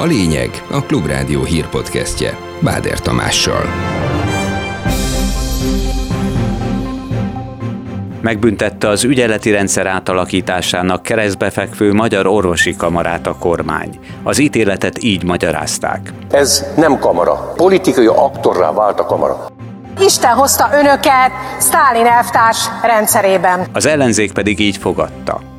A lényeg a Klubrádió hírpodcastje Báder Tamással. Megbüntette az ügyeleti rendszer átalakításának keresztbefekvő Magyar Orvosi Kamarát a kormány. Az ítéletet így magyarázták. Ez nem kamara. Politikai aktorrá vált a kamara. Isten hozta önöket Sztálin elvtárs rendszerében. Az ellenzék pedig így fogadta.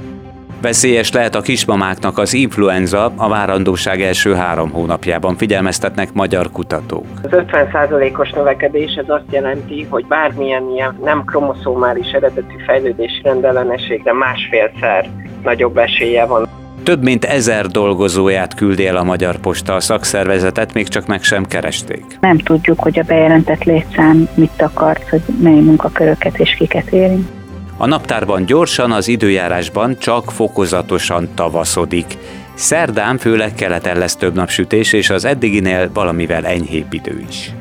Veszélyes lehet a kismamáknak az influenza a várandóság első három hónapjában, figyelmeztetnek magyar kutatók. Az 50%-os növekedés ez azt jelenti, hogy bármilyen ilyen nem kromoszómális eredetű fejlődési rendellenességre másfélszer nagyobb esélye van. Több mint ezer dolgozóját küldi el a Magyar Posta a szakszervezetet, még csak meg sem keresték. Nem tudjuk, hogy a bejelentett létszám mit akart, hogy mely munkaköröket és kiket érint. A naptárban gyorsan, az időjárásban csak fokozatosan tavaszodik. Szerdán főleg keleten lesz több napsütés, és az eddiginél valamivel enyhébb idő is.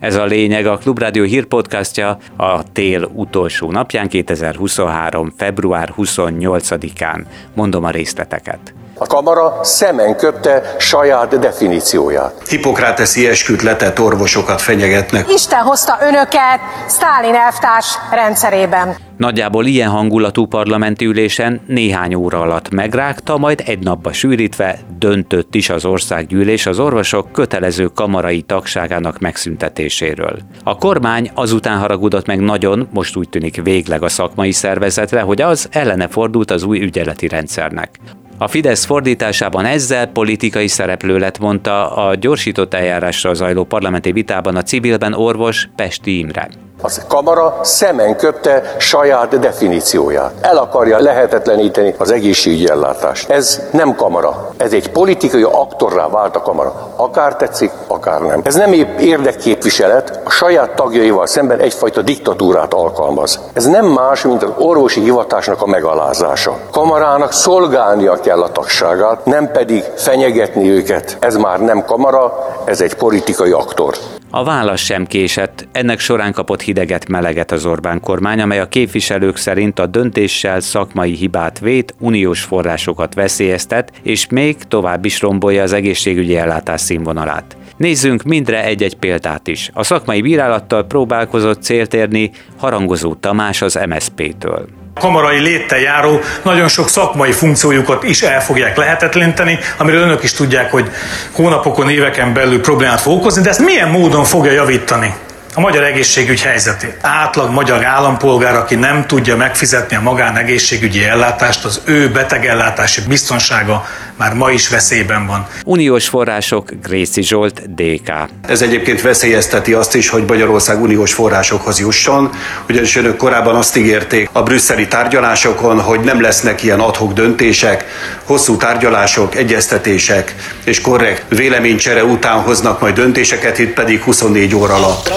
Ez a lényeg a Klubrádió hírpodcastja a tél utolsó napján, 2023. február 28-án. Mondom a részleteket. A kamara szemen köpte saját definícióját. Hipokráteszi esküt letett orvosokat fenyegetnek. Isten hozta önöket Sztálin elvtárs rendszerében. Nagyjából ilyen hangulatú parlamenti ülésen néhány óra alatt megrágta, majd egy napba sűrítve döntött is az országgyűlés az orvosok kötelező kamarai tagságának megszüntetéséről. A kormány azután haragudott meg nagyon, most úgy tűnik végleg a szakmai szervezetre, hogy az ellene fordult az új ügyeleti rendszernek. A Fidesz fordításában ezzel politikai szereplő lett, mondta a gyorsított eljárásra zajló parlamenti vitában a civilben orvos Pesti Imre. A kamara szemen köpte saját definícióját. El akarja lehetetleníteni az egészségügyi ellátást. Ez nem kamara. Ez egy politikai aktorrá vált a kamara. Akár tetszik, akár nem. Ez nem épp érdekképviselet, a saját tagjaival szemben egyfajta diktatúrát alkalmaz. Ez nem más, mint az orvosi hivatásnak a megalázása. Kamarának szolgálnia kell a tagságát, nem pedig fenyegetni őket. Ez már nem kamara, ez egy politikai aktor. A válasz sem késett, ennek során kapott hideget meleget az Orbán kormány, amely a képviselők szerint a döntéssel szakmai hibát vét, uniós forrásokat veszélyeztet, és még tovább is rombolja az egészségügyi ellátás színvonalát. Nézzünk mindre egy-egy példát is. A szakmai bírálattal próbálkozott célt érni Harangozó Tamás az MSZP-től kamarai léttel járó nagyon sok szakmai funkciójukat is el fogják lehetetleníteni, amiről önök is tudják, hogy hónapokon, éveken belül problémát fog okozni, de ezt milyen módon fogja javítani? A magyar egészségügy helyzetét. Átlag magyar állampolgár, aki nem tudja megfizetni a magánegészségügyi ellátást, az ő betegellátási biztonsága már ma is veszélyben van. Uniós források, Gréci Zsolt, DK. Ez egyébként veszélyezteti azt is, hogy Magyarország uniós forrásokhoz jusson, ugyanis önök korábban azt ígérték a brüsszeli tárgyalásokon, hogy nem lesznek ilyen adhok döntések, hosszú tárgyalások, egyeztetések és korrekt véleménycsere után hoznak majd döntéseket, itt pedig 24 óra alatt.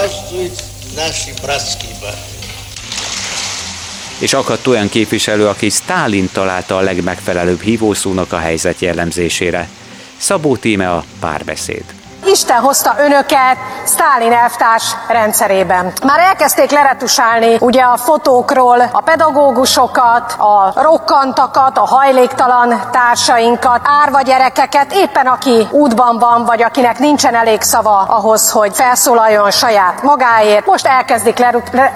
És akadt olyan képviselő, aki Stálin találta a legmegfelelőbb hívószónak a helyzet jellemzésére. Szabó Tíme a párbeszéd. Isten hozta önöket Sztálin elvtárs rendszerében. Már elkezdték leretusálni ugye a fotókról a pedagógusokat, a rokkantakat, a hajléktalan társainkat, árva gyerekeket, éppen aki útban van, vagy akinek nincsen elég szava ahhoz, hogy felszólaljon saját magáért. Most elkezdik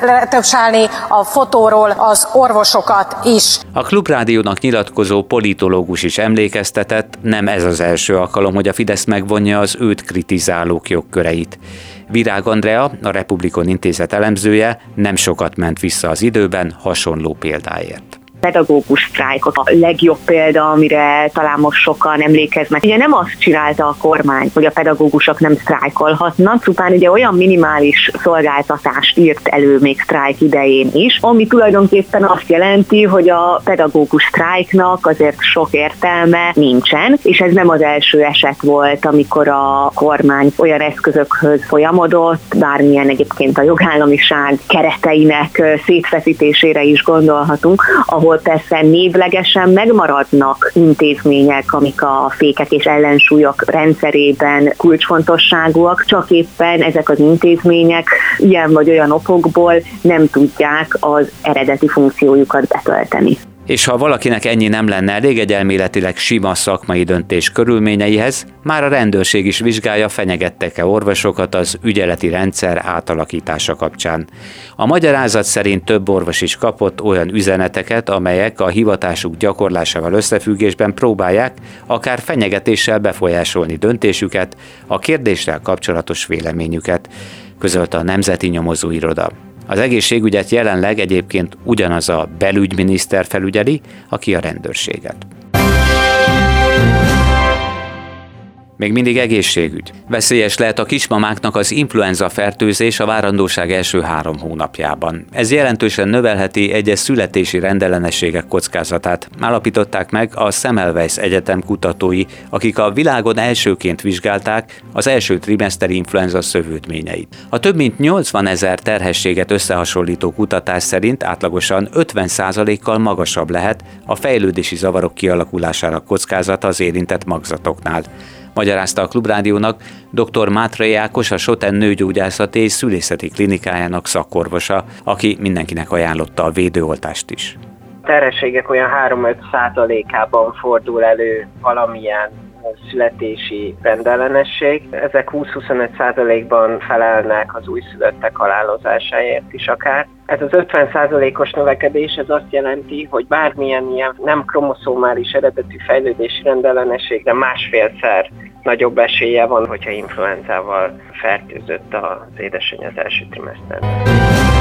leretusálni a fotóról az orvosokat is. A Klubrádiónak nyilatkozó politológus is emlékeztetett, nem ez az első alkalom, hogy a Fidesz megvonja az őt kritizálók jogköreit. Virág Andrea, a Republikon Intézet elemzője nem sokat ment vissza az időben hasonló példáért pedagógus sztrájkot a legjobb példa, amire talán most sokan emlékeznek. Ugye nem azt csinálta a kormány, hogy a pedagógusok nem sztrájkolhatnak, csupán ugye olyan minimális szolgáltatást írt elő még sztrájk idején is, ami tulajdonképpen azt jelenti, hogy a pedagógus sztrájknak azért sok értelme nincsen, és ez nem az első eset volt, amikor a kormány olyan eszközökhöz folyamodott, bármilyen egyébként a jogállamiság kereteinek szétfeszítésére is gondolhatunk, ahol ahol persze névlegesen megmaradnak intézmények, amik a fékek és ellensúlyok rendszerében kulcsfontosságúak, csak éppen ezek az intézmények ilyen vagy olyan okokból nem tudják az eredeti funkciójukat betölteni. És ha valakinek ennyi nem lenne elég egy elméletileg sima szakmai döntés körülményeihez, már a rendőrség is vizsgálja, fenyegettek-e orvosokat az ügyeleti rendszer átalakítása kapcsán. A magyarázat szerint több orvos is kapott olyan üzeneteket, amelyek a hivatásuk gyakorlásával összefüggésben próbálják akár fenyegetéssel befolyásolni döntésüket, a kérdéssel kapcsolatos véleményüket, közölte a Nemzeti Nyomozóiroda. Az egészségügyet jelenleg egyébként ugyanaz a belügyminiszter felügyeli, aki a rendőrséget. Még mindig egészségügy. Veszélyes lehet a kismamáknak az influenza fertőzés a várandóság első három hónapjában. Ez jelentősen növelheti egyes születési rendellenességek kockázatát. Állapították meg a Semmelweis Egyetem kutatói, akik a világon elsőként vizsgálták az első trimeszteri influenza szövődményeit. A több mint 80 ezer terhességet összehasonlító kutatás szerint átlagosan 50%-kal magasabb lehet a fejlődési zavarok kialakulására kockázata az érintett magzatoknál magyarázta a Klubrádiónak dr. Mátra Ákos, a Soten nőgyógyászati és szülészeti klinikájának szakorvosa, aki mindenkinek ajánlotta a védőoltást is. A terhességek olyan 3-5 százalékában fordul elő valamilyen születési rendellenesség. Ezek 20-25%-ban felelnek az újszülöttek halálozásáért is akár. Ez az 50%-os növekedés ez azt jelenti, hogy bármilyen ilyen nem kromoszómális eredetű fejlődési rendellenességre másfélszer nagyobb esélye van, hogyha influenzával fertőzött az édesanyja az első trimeszterben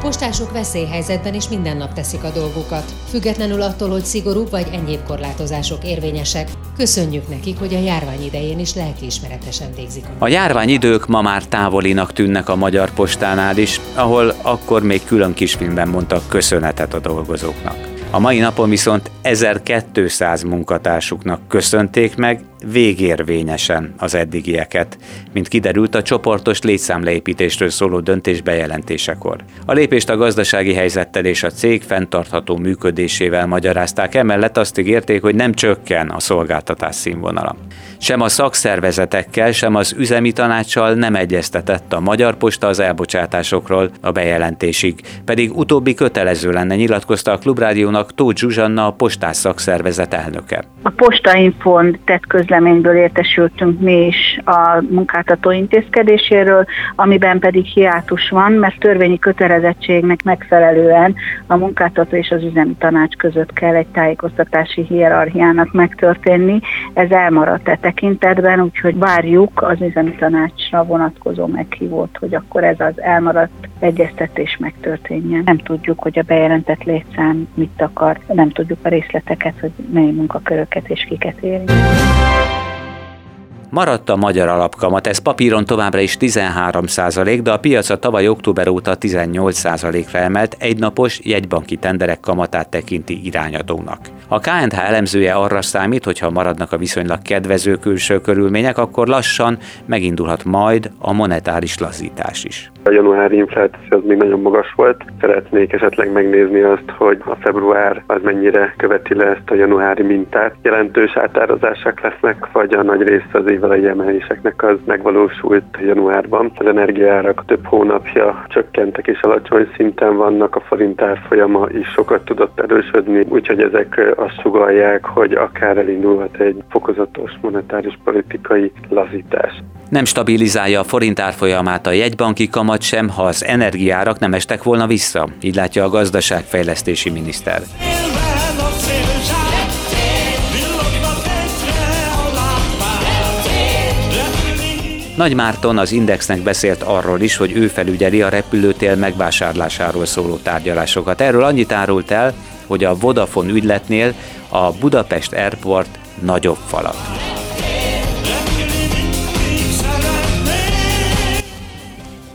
postások veszélyhelyzetben is minden nap teszik a dolgukat, függetlenül attól, hogy szigorú vagy enyhébb korlátozások érvényesek. Köszönjük nekik, hogy a járvány idején is lelkiismeretesen végzik. A járványidők ma már távolinak tűnnek a Magyar Postánál is, ahol akkor még külön kisfilmben mondtak köszönetet a dolgozóknak. A mai napon viszont 1200 munkatársuknak köszönték meg végérvényesen az eddigieket, mint kiderült a csoportos létszámleépítésről szóló döntés bejelentésekor. A lépést a gazdasági helyzettel és a cég fenntartható működésével magyarázták, emellett azt ígérték, hogy nem csökken a szolgáltatás színvonala. Sem a szakszervezetekkel, sem az üzemi tanácssal nem egyeztetett a Magyar Posta az elbocsátásokról a bejelentésig, pedig utóbbi kötelező lenne, nyilatkozta a Klubrádiónak Tóth Zsuzsanna, a postás szakszervezet elnöke. A Postainfon tett közleményből értesültünk mi is a munkáltató intézkedéséről, amiben pedig hiátus van, mert törvényi kötelezettségnek megfelelően a munkáltató és az üzemi tanács között kell egy tájékoztatási hierarchiának megtörténni. Ez elmaradt e tekintetben, úgyhogy várjuk az üzemi tanácsra vonatkozó meghívót, hogy akkor ez az elmaradt egyeztetés megtörténjen. Nem tudjuk, hogy a bejelentett létszám mit akar, nem tudjuk a részleteket, hogy mely munkaköröket és kiket érint. Maradt a magyar alapkamat, ez papíron továbbra is 13 százalék, de a piac a tavaly október óta 18 százalékra emelt egynapos jegybanki tenderek kamatát tekinti irányadónak. A KNH elemzője arra számít, hogy ha maradnak a viszonylag kedvező külső körülmények, akkor lassan megindulhat majd a monetáris lazítás is. A januári infláció az még nagyon magas volt. Szeretnék esetleg megnézni azt, hogy a február az mennyire követi le ezt a januári mintát. Jelentős átározások lesznek, vagy a nagy része az évelei emeléseknek az megvalósult januárban. Az energiárak több hónapja csökkentek és alacsony szinten vannak, a forint árfolyama is sokat tudott erősödni, úgyhogy ezek azt sugalják, hogy akár elindulhat egy fokozatos monetáris politikai lazítás. Nem stabilizálja a forint árfolyamát a jegybanki kamat sem, ha az energiárak nem estek volna vissza, így látja a gazdaságfejlesztési miniszter. Nagy Márton az Indexnek beszélt arról is, hogy ő felügyeli a repülőtér megvásárlásáról szóló tárgyalásokat. Erről annyit árult el, hogy a Vodafone ügyletnél a Budapest Airport nagyobb falat.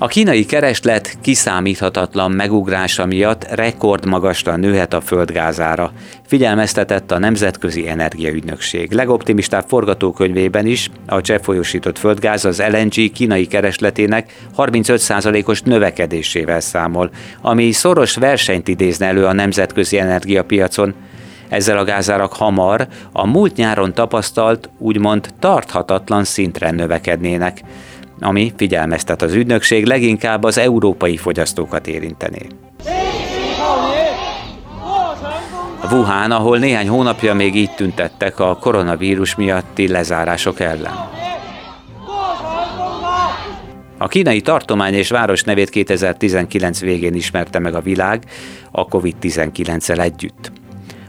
A kínai kereslet kiszámíthatatlan megugrása miatt rekordmagasra nőhet a földgázára, figyelmeztetett a Nemzetközi Energiaügynökség. Legoptimistább forgatókönyvében is a cseppfolyósított földgáz az LNG kínai keresletének 35%-os növekedésével számol, ami szoros versenyt idézne elő a nemzetközi energiapiacon, ezzel a gázárak hamar a múlt nyáron tapasztalt, úgymond tarthatatlan szintre növekednének ami figyelmeztet az ügynökség leginkább az európai fogyasztókat érintené. Wuhan, ahol néhány hónapja még így tüntettek a koronavírus miatti lezárások ellen. A kínai tartomány és város nevét 2019 végén ismerte meg a világ a COVID-19-el együtt.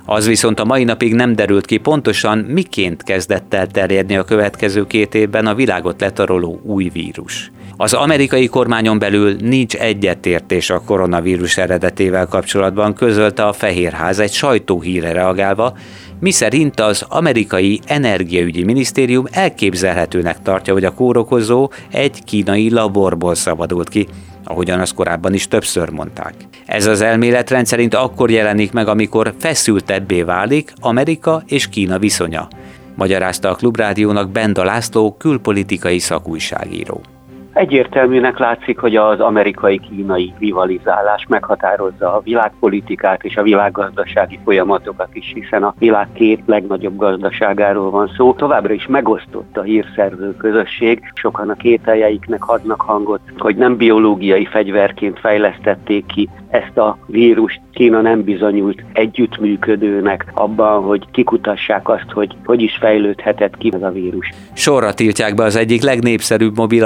Az viszont a mai napig nem derült ki pontosan, miként kezdett el terjedni a következő két évben a világot letaroló új vírus. Az amerikai kormányon belül nincs egyetértés a koronavírus eredetével kapcsolatban, közölte a Fehérház egy sajtóhíre reagálva, miszerint az amerikai energiaügyi minisztérium elképzelhetőnek tartja, hogy a kórokozó egy kínai laborból szabadult ki, ahogyan azt korábban is többször mondták. Ez az elmélet rendszerint akkor jelenik meg, amikor feszültebbé válik Amerika és Kína viszonya, magyarázta a Klubrádiónak Benda László külpolitikai szakújságíró. Egyértelműnek látszik, hogy az amerikai-kínai rivalizálás meghatározza a világpolitikát és a világgazdasági folyamatokat is, hiszen a világ két legnagyobb gazdaságáról van szó. Továbbra is megosztott a hírszerző közösség, sokan a kételjeiknek adnak hangot, hogy nem biológiai fegyverként fejlesztették ki ezt a vírust. Kína nem bizonyult együttműködőnek abban, hogy kikutassák azt, hogy hogy is fejlődhetett ki ez a vírus. Sorra tiltják be az egyik legnépszerűbb mobil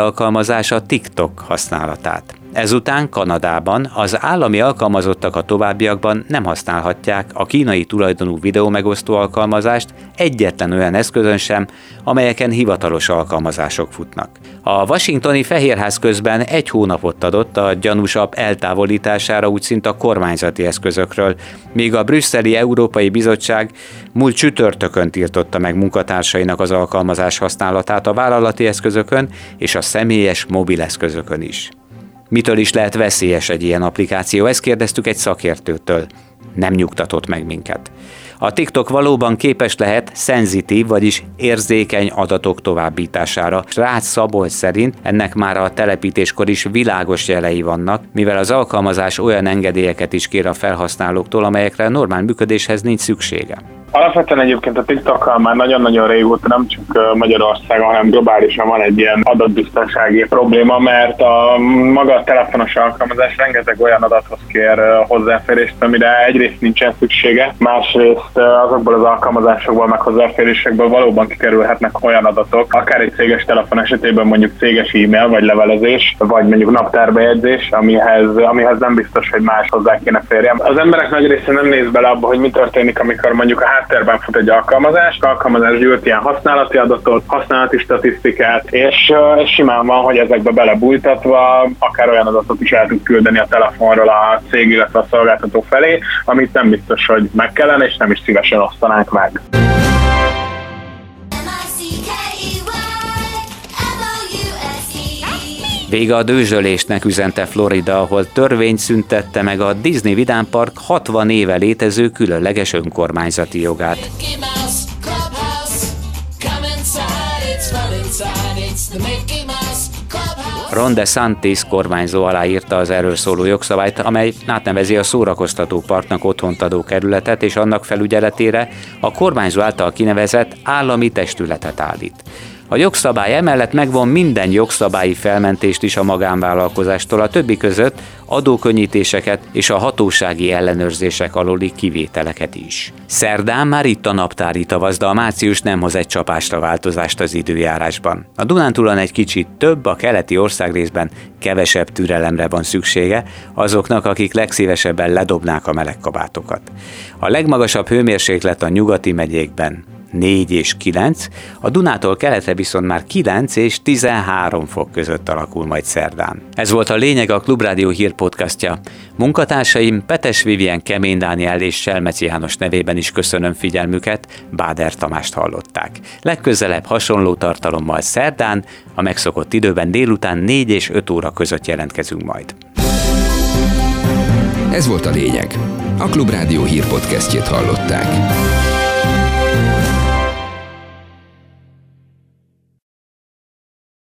alkalmazás a TikTok használatát. Ezután Kanadában az állami alkalmazottak a továbbiakban nem használhatják a kínai tulajdonú videómegosztó alkalmazást egyetlen olyan eszközön sem, amelyeken hivatalos alkalmazások futnak. A washingtoni Fehérház közben egy hónapot adott a gyanúsabb eltávolítására úgy szint a kormányzati eszközökről, míg a brüsszeli Európai Bizottság múlt csütörtökön tiltotta meg munkatársainak az alkalmazás használatát a vállalati eszközökön és a személyes mobileszközökön is. Mitől is lehet veszélyes egy ilyen applikáció? Ezt kérdeztük egy szakértőtől. Nem nyugtatott meg minket. A TikTok valóban képes lehet szenzitív, vagyis érzékeny adatok továbbítására. Rácz Szabolcs szerint ennek már a telepítéskor is világos jelei vannak, mivel az alkalmazás olyan engedélyeket is kér a felhasználóktól, amelyekre normál működéshez nincs szüksége. Alapvetően egyébként a TikTokkal már nagyon-nagyon régóta nem csak Magyarországon, hanem globálisan van egy ilyen adatbiztonsági probléma, mert a maga a telefonos alkalmazás rengeteg olyan adathoz kér hozzáférést, amire egyrészt nincsen szüksége, másrészt azokból az alkalmazásokból, meg hozzáférésekből valóban kikerülhetnek olyan adatok, akár egy céges telefon esetében mondjuk céges e-mail vagy levelezés, vagy mondjuk naptárbejegyzés, amihez, amihez nem biztos, hogy más hozzá kéne férjem. Az emberek nagy része nem néz bele abba, hogy mi történik, amikor mondjuk a háttérben fut egy alkalmazás, az alkalmazás gyűjt ilyen használati adatot, használati statisztikát, és, és simán van, hogy ezekbe belebújtatva akár olyan adatot is el tud küldeni a telefonról a cég, illetve a szolgáltató felé, amit nem biztos, hogy meg kellene, és nem is szívesen osztanánk meg. Vége a dőzsölésnek üzente Florida, ahol törvény szüntette meg a Disney Vidám Park 60 éve létező különleges önkormányzati jogát. Ron DeSantis kormányzó aláírta az erről szóló jogszabályt, amely átnevezi a szórakoztató parknak otthont adó kerületet, és annak felügyeletére a kormányzó által kinevezett állami testületet állít. A jogszabály emellett megvon minden jogszabályi felmentést is a magánvállalkozástól, a többi között adókönnyítéseket és a hatósági ellenőrzések aluli kivételeket is. Szerdán már itt a naptári tavasz, de a március nem hoz egy csapásra változást az időjárásban. A Dunántúlon egy kicsit több, a keleti országrészben kevesebb türelemre van szüksége azoknak, akik legszívesebben ledobnák a melegkabátokat. A legmagasabb hőmérséklet a nyugati megyékben 4 és 9, a Dunától keletre viszont már 9 és 13 fok között alakul majd szerdán. Ez volt a lényeg a Klubrádió hírpodcastja. Munkatársaim Petes Vivien, Kemény Dániel és Selmeci János nevében is köszönöm figyelmüket, Báder Tamást hallották. Legközelebb hasonló tartalommal szerdán, a megszokott időben délután 4 és 5 óra között jelentkezünk majd. Ez volt a lényeg. A Klubrádió hírpodcastjét hallották.